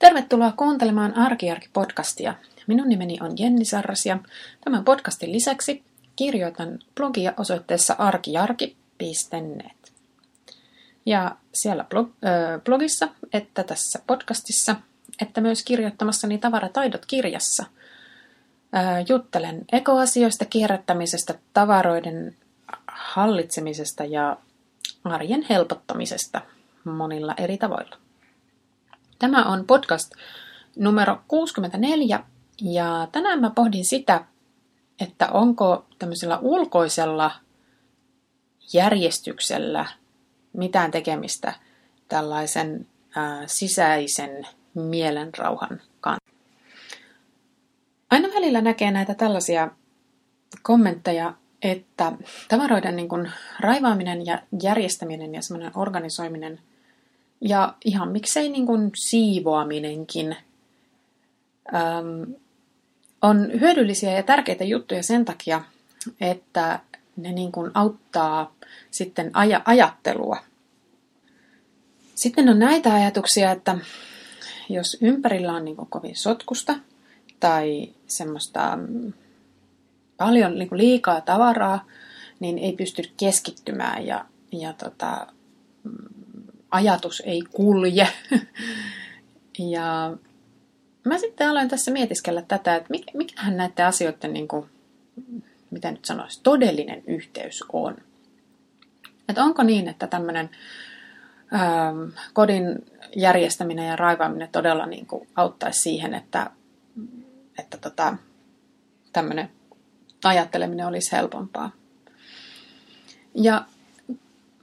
Tervetuloa kuuntelemaan Arkiarki-podcastia. Minun nimeni on Jenni Sarras ja tämän podcastin lisäksi kirjoitan blogia osoitteessa arkijarki.net. Ja siellä blog, blogissa, että tässä podcastissa, että myös kirjoittamassani Tavarataidot kirjassa juttelen ekoasioista, kierrättämisestä, tavaroiden hallitsemisesta ja arjen helpottamisesta monilla eri tavoilla. Tämä on podcast numero 64 ja tänään mä pohdin sitä, että onko tämmöisellä ulkoisella järjestyksellä mitään tekemistä tällaisen ää, sisäisen mielenrauhan kanssa. Aina välillä näkee näitä tällaisia kommentteja, että tavaroiden niin kuin raivaaminen ja järjestäminen ja semmoinen organisoiminen ja ihan miksei niin kuin siivoaminenkin äm, on hyödyllisiä ja tärkeitä juttuja sen takia, että ne niin kuin auttaa sitten aj- ajattelua. Sitten on näitä ajatuksia, että jos ympärillä on niin kuin kovin sotkusta tai semmoista mm, paljon niin kuin liikaa tavaraa, niin ei pysty keskittymään ja, ja tota, ajatus ei kulje. ja mä sitten aloin tässä mietiskellä tätä, että mikähän näiden asioiden, niin kuin, mitä nyt sanoisi, todellinen yhteys on. Että onko niin, että tämmöinen ähm, kodin järjestäminen ja raivaaminen todella niin kuin auttaisi siihen, että, että tota, tämmöinen ajatteleminen olisi helpompaa. Ja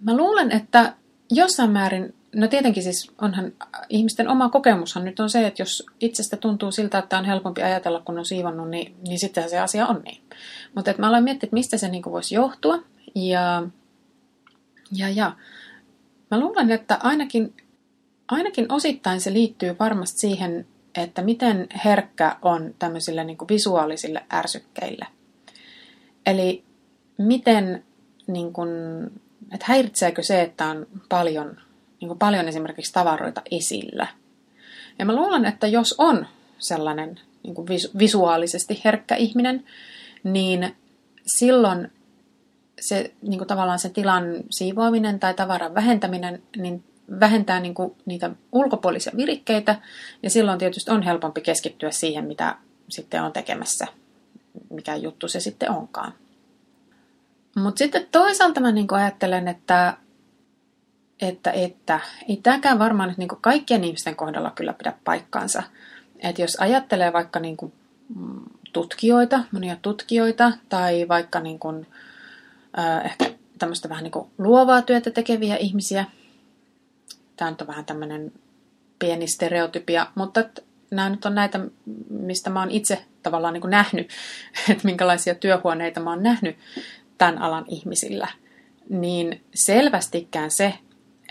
mä luulen, että jossain määrin, no tietenkin siis onhan ihmisten oma kokemushan nyt on se, että jos itsestä tuntuu siltä, että on helpompi ajatella, kun on siivonnut, niin, niin sitten se asia on niin. Mutta mä aloin miettiä, että mistä se niinku voisi johtua. Ja, ja, ja mä luulen, että ainakin, ainakin osittain se liittyy varmasti siihen, että miten herkkä on tämmöisille niin kuin visuaalisille ärsykkeille. Eli miten niin kuin, että häiritseekö se, että on paljon, niin kuin paljon esimerkiksi tavaroita esillä. Ja mä luulen, että jos on sellainen niin kuin visuaalisesti herkkä ihminen, niin silloin se niin kuin tavallaan se tilan siivoaminen tai tavaran vähentäminen niin vähentää niin kuin niitä ulkopuolisia virikkeitä ja silloin tietysti on helpompi keskittyä siihen, mitä sitten on tekemässä, mikä juttu se sitten onkaan. Mutta sitten toisaalta mä niinku ajattelen, että, että, että ei tämäkään varmaan nyt niinku kaikkien ihmisten kohdalla kyllä pidä paikkaansa. Että jos ajattelee vaikka niinku tutkijoita, monia tutkijoita, tai vaikka niinku, äh, ehkä tämmöistä vähän niinku luovaa työtä tekeviä ihmisiä, tämä nyt on vähän tämmöinen pieni stereotypia, mutta nämä nyt on näitä, mistä mä oon itse tavallaan niin nähnyt, että minkälaisia työhuoneita mä oon nähnyt tämän alan ihmisillä, niin selvästikään se,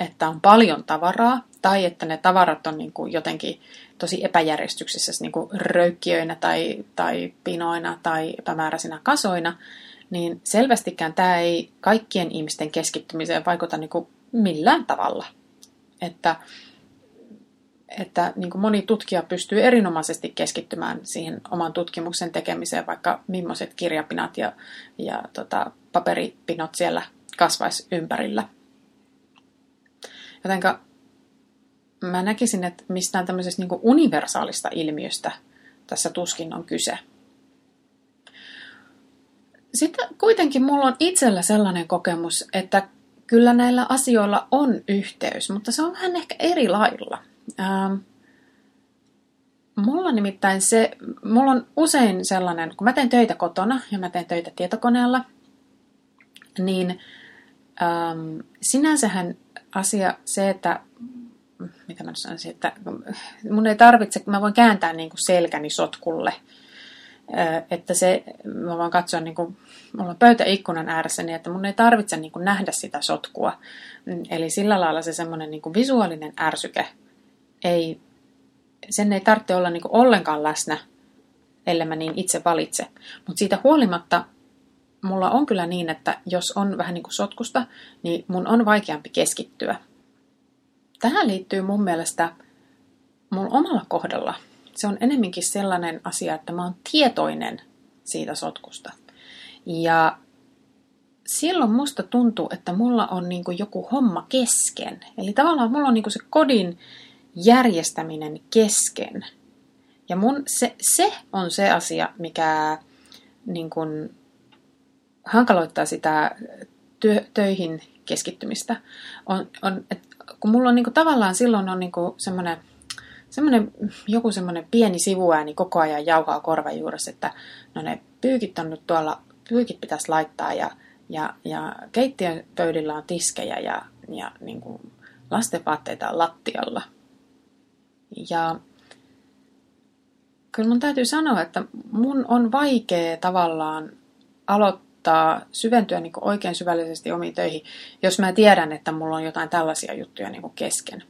että on paljon tavaraa tai että ne tavarat on niin kuin jotenkin tosi epäjärjestyksessä niin kuin röykkiöinä tai, tai pinoina tai epämääräisinä kasoina, niin selvästikään tämä ei kaikkien ihmisten keskittymiseen vaikuta niin kuin millään tavalla. Että että niin kuin moni tutkija pystyy erinomaisesti keskittymään siihen oman tutkimuksen tekemiseen, vaikka millaiset kirjapinat ja, ja tota, paperipinot siellä kasvaisi ympärillä. Jotenka mä näkisin, että mistään tämmöisestä niin universaalista ilmiöstä tässä tuskin on kyse. Sitten kuitenkin mulla on itsellä sellainen kokemus, että kyllä näillä asioilla on yhteys, mutta se on vähän ehkä eri lailla. Ähm, mulla nimittäin se, mulla on usein sellainen, kun mä teen töitä kotona ja mä teen töitä tietokoneella, niin ähm, sinänsähän asia se, että mitä mä sanoisin, että mun ei tarvitse, mä voin kääntää niin kuin selkäni sotkulle. Äh, että se, mä voin katsoa, niin kuin, mulla on pöytä ikkunan ääressä, niin että mun ei tarvitse niin kuin nähdä sitä sotkua. Eli sillä lailla se semmoinen niin visuaalinen ärsyke ei, sen ei tarvitse olla niin ollenkaan läsnä, ellei mä niin itse valitse. Mutta siitä huolimatta mulla on kyllä niin, että jos on vähän niin kuin sotkusta, niin mun on vaikeampi keskittyä. Tähän liittyy mun mielestä mulla omalla kohdalla se on enemminkin sellainen asia, että mä oon tietoinen siitä sotkusta. Ja silloin musta tuntuu, että mulla on niin joku homma kesken. Eli tavallaan mulla on niin se kodin järjestäminen kesken. Ja mun, se, se on se asia, mikä niin kuin hankaloittaa sitä työ, töihin keskittymistä. On, on, et, kun mulla on niin kuin, tavallaan silloin on niin semmoinen semmoinen, joku semmoinen pieni sivuääni koko ajan jauhaa korvan juuressa, että no ne pyykit on nyt tuolla, pyykit pitäisi laittaa ja, ja, ja keittiön pöydillä on tiskejä ja, ja niin kuin lasten vaatteita on lattialla. Ja kyllä mun täytyy sanoa, että mun on vaikea tavallaan aloittaa, syventyä niin oikein syvällisesti omiin töihin, jos mä tiedän, että mulla on jotain tällaisia juttuja niin kesken.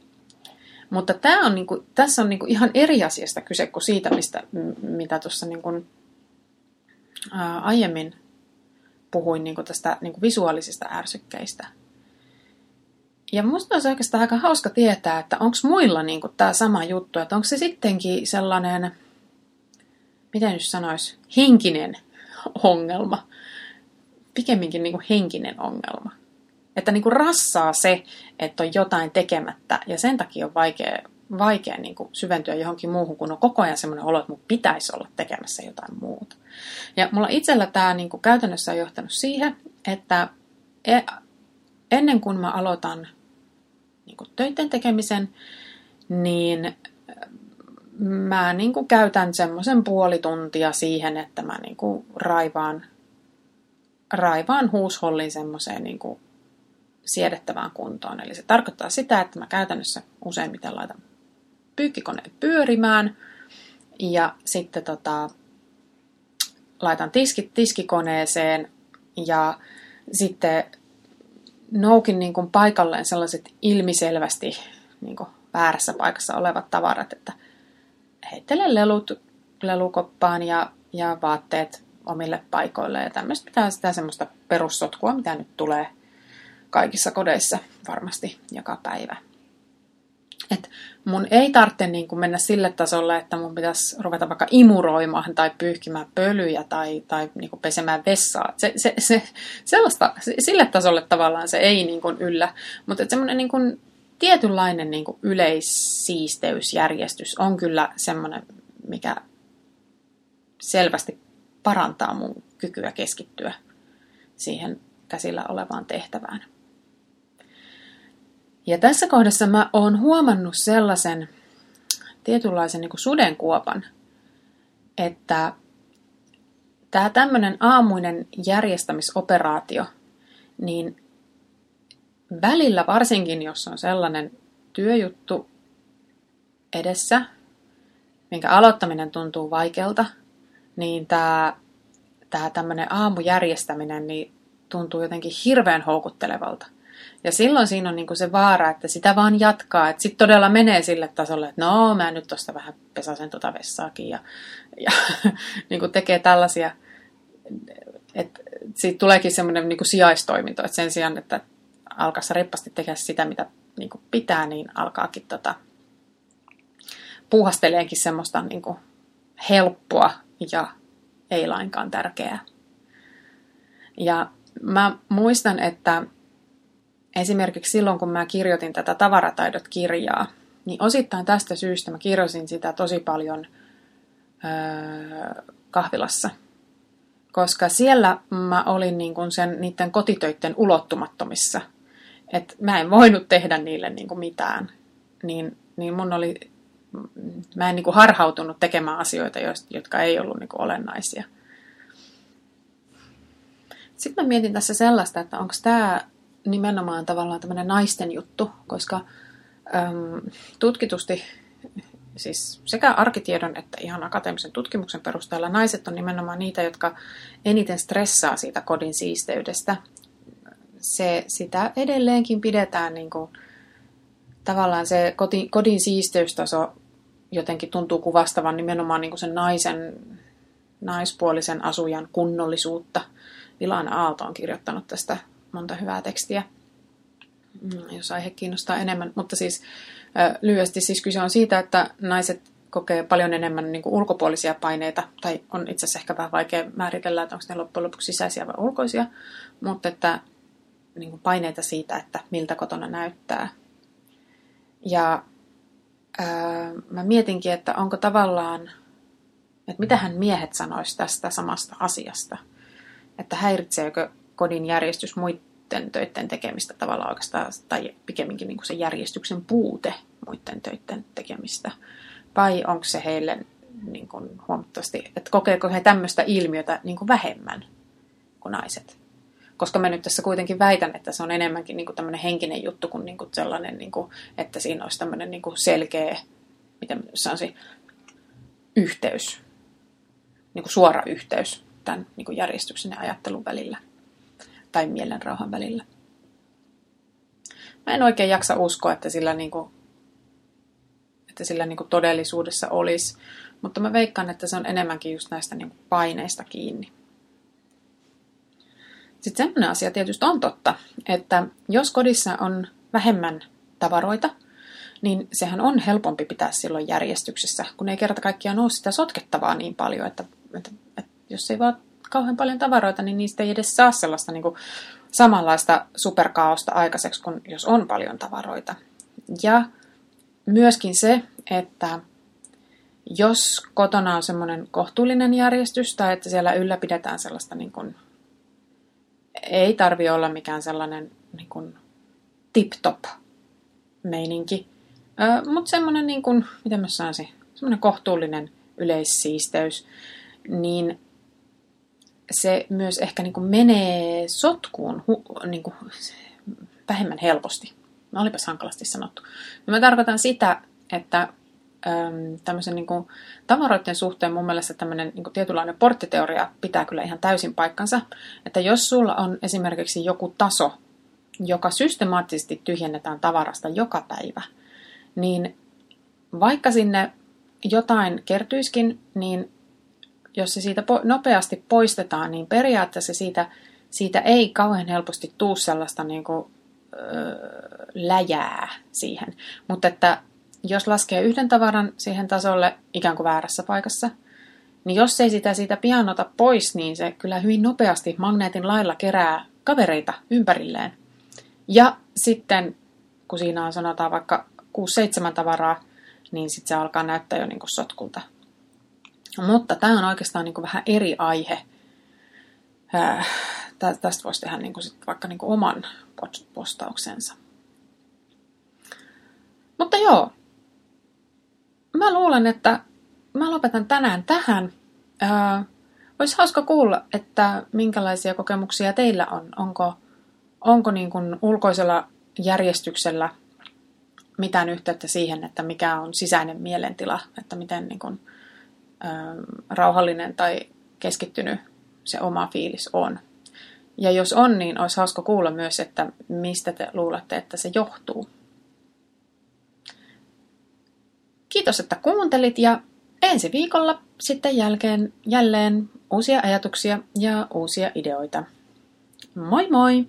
Mutta tämä on, niin kuin, tässä on niin kuin ihan eri asiasta kyse kuin siitä, mistä, mitä tuossa niin kuin, ää, aiemmin puhuin niin kuin tästä niin kuin visuaalisista ärsykkeistä. Ja musta olisi oikeastaan aika hauska tietää, että onko muilla niin tämä sama juttu, että onko se sittenkin sellainen, miten nyt sanoisi, henkinen ongelma. Pikemminkin niin kuin henkinen ongelma. Että niin kuin rassaa se, että on jotain tekemättä ja sen takia on vaikea, vaikea niin kuin syventyä johonkin muuhun, kun on koko ajan semmoinen olo, että mun pitäisi olla tekemässä jotain muuta. Ja mulla itsellä tämä niin kuin käytännössä on johtanut siihen, että e, ennen kuin mä aloitan niin kuin töiden tekemisen, niin mä niin kuin käytän semmoisen puoli tuntia siihen, että mä niin kuin raivaan, raivaan huushollin semmoiseen niin kuin siedettävään kuntoon. Eli se tarkoittaa sitä, että mä käytännössä useimmiten laitan pyykkikoneen pyörimään ja sitten tota, laitan tiskit tiskikoneeseen ja sitten noukin niin kuin paikalleen sellaiset ilmiselvästi niin kuin väärässä paikassa olevat tavarat, että heittelen lelut lelukoppaan ja, ja vaatteet omille paikoille ja tämmöistä pitää sitä semmoista perussotkua, mitä nyt tulee kaikissa kodeissa varmasti joka päivä. Et mun ei tarvitse niin kuin mennä sille tasolle, että mun pitäisi ruveta vaikka imuroimaan tai pyyhkimään pölyjä tai, tai niin kuin pesemään vessaa. Se, se, se, sellaista, sille tasolle tavallaan se ei niin kuin yllä, mutta semmoinen niin tietynlainen niin kuin yleissiisteysjärjestys on kyllä semmoinen, mikä selvästi parantaa mun kykyä keskittyä siihen käsillä olevaan tehtävään. Ja tässä kohdassa mä oon huomannut sellaisen tietynlaisen niin sudenkuopan, että tämä tämmöinen aamuinen järjestämisoperaatio, niin välillä varsinkin, jos on sellainen työjuttu edessä, minkä aloittaminen tuntuu vaikealta, niin tämä, tämä tämmöinen aamujärjestäminen niin tuntuu jotenkin hirveän houkuttelevalta. Ja silloin siinä on niin kuin se vaara, että sitä vaan jatkaa. Että sitten todella menee sille tasolle, että no mä nyt tuosta vähän pesasen tuota vessaakin. Ja, ja niin kuin tekee tällaisia, että siitä tuleekin semmoinen niin kuin sijaistoiminto. Että sen sijaan, että alkaisi reppasti tehdä sitä, mitä niin kuin pitää, niin alkaakin tota, puuhasteleenkin semmoista niin kuin helppoa ja ei lainkaan tärkeää. Ja mä muistan, että esimerkiksi silloin, kun mä kirjoitin tätä Tavarataidot-kirjaa, niin osittain tästä syystä mä kirjoitin sitä tosi paljon öö, kahvilassa. Koska siellä mä olin niin kuin sen, niiden kotitöiden ulottumattomissa. Että mä en voinut tehdä niille niin kuin mitään. Niin, niin mun oli, mä en niin kuin harhautunut tekemään asioita, jotka ei ollut niin kuin olennaisia. Sitten mä mietin tässä sellaista, että onko tämä nimenomaan tavallaan tämmöinen naisten juttu, koska äm, tutkitusti siis sekä arkitiedon että ihan akateemisen tutkimuksen perusteella naiset on nimenomaan niitä, jotka eniten stressaa siitä kodin siisteydestä. Se, sitä edelleenkin pidetään niin kuin, tavallaan se kodin, kodin siisteystaso jotenkin tuntuu kuvastavan nimenomaan niin kuin sen naisen, naispuolisen asujan kunnollisuutta. Ilana Aalto on kirjoittanut tästä monta hyvää tekstiä, mm, jos aihe kiinnostaa enemmän. Mutta siis Lyhyesti siis kyse on siitä, että naiset kokee paljon enemmän niin kuin ulkopuolisia paineita, tai on itse asiassa ehkä vähän vaikea määritellä, että onko ne loppujen lopuksi sisäisiä vai ulkoisia, mutta että niin kuin paineita siitä, että miltä kotona näyttää. Ja ää, mä mietinkin, että onko tavallaan, että mitä hän miehet sanoisi tästä samasta asiasta. Että häiritseekö kodin järjestys muiden töiden tekemistä tavallaan oikeastaan, tai pikemminkin niin kuin se järjestyksen puute muiden töiden tekemistä. Vai onko se heille niin kuin huomattavasti, että kokeeko he tämmöistä ilmiötä niin kuin vähemmän kuin naiset? Koska mä nyt tässä kuitenkin väitän, että se on enemmänkin niin kuin tämmöinen henkinen juttu kuin, niin kuin sellainen, niin kuin, että siinä olisi tämmöinen niin kuin selkeä, miten sanoisin, yhteys, niin kuin suora yhteys tämän niin kuin järjestyksen ja ajattelun välillä tai mielenrauhan välillä. Mä en oikein jaksa uskoa, että sillä, niin kuin, että sillä niin kuin todellisuudessa olisi, mutta mä veikkaan, että se on enemmänkin just näistä niin kuin paineista kiinni. Sitten sellainen asia tietysti on totta, että jos kodissa on vähemmän tavaroita, niin sehän on helpompi pitää silloin järjestyksessä, kun ei kerta kaikkiaan ole sitä sotkettavaa niin paljon, että, että, että jos ei vaan kauhean paljon tavaroita, niin niistä ei edes saa sellaista niin kuin samanlaista superkaosta aikaiseksi kuin jos on paljon tavaroita. Ja myöskin se, että jos kotona on semmoinen kohtuullinen järjestys tai että siellä ylläpidetään sellaista niin kuin ei tarvi olla mikään sellainen niin kuin tip-top meininki, mutta semmoinen, niin kuin, miten mä sanoisin, semmoinen kohtuullinen yleissiisteys, niin se myös ehkä niin kuin menee sotkuun hu, niin kuin, vähemmän helposti. No olipas hankalasti sanottu. Ja mä tarkoitan sitä, että tämmöisen niin kuin, tavaroiden suhteen mun mielestä tämmöinen niin kuin, tietynlainen porttiteoria pitää kyllä ihan täysin paikkansa. Että jos sulla on esimerkiksi joku taso, joka systemaattisesti tyhjennetään tavarasta joka päivä, niin vaikka sinne jotain kertyiskin, niin jos se siitä nopeasti poistetaan, niin periaatteessa siitä, siitä ei kauhean helposti tuu sellaista niin kuin, öö, läjää siihen. Mutta että jos laskee yhden tavaran siihen tasolle ikään kuin väärässä paikassa, niin jos ei sitä siitä pian ota pois, niin se kyllä hyvin nopeasti magneetin lailla kerää kavereita ympärilleen. Ja sitten, kun siinä on sanotaan vaikka 6-7 tavaraa, niin sitten se alkaa näyttää jo niin kuin sotkulta. Mutta tämä on oikeastaan niin kuin vähän eri aihe. Tästä voisi tehdä niin kuin sit vaikka niin kuin oman postauksensa. Mutta joo, mä luulen, että mä lopetan tänään tähän. Olisi hauska kuulla, että minkälaisia kokemuksia teillä on. Onko, onko niin kuin ulkoisella järjestyksellä mitään yhteyttä siihen, että mikä on sisäinen mielentila, että miten niin kuin, rauhallinen tai keskittynyt se oma fiilis on. Ja jos on, niin olisi hauska kuulla myös, että mistä te luulette, että se johtuu. Kiitos, että kuuntelit ja ensi viikolla sitten jälkeen jälleen uusia ajatuksia ja uusia ideoita. Moi moi!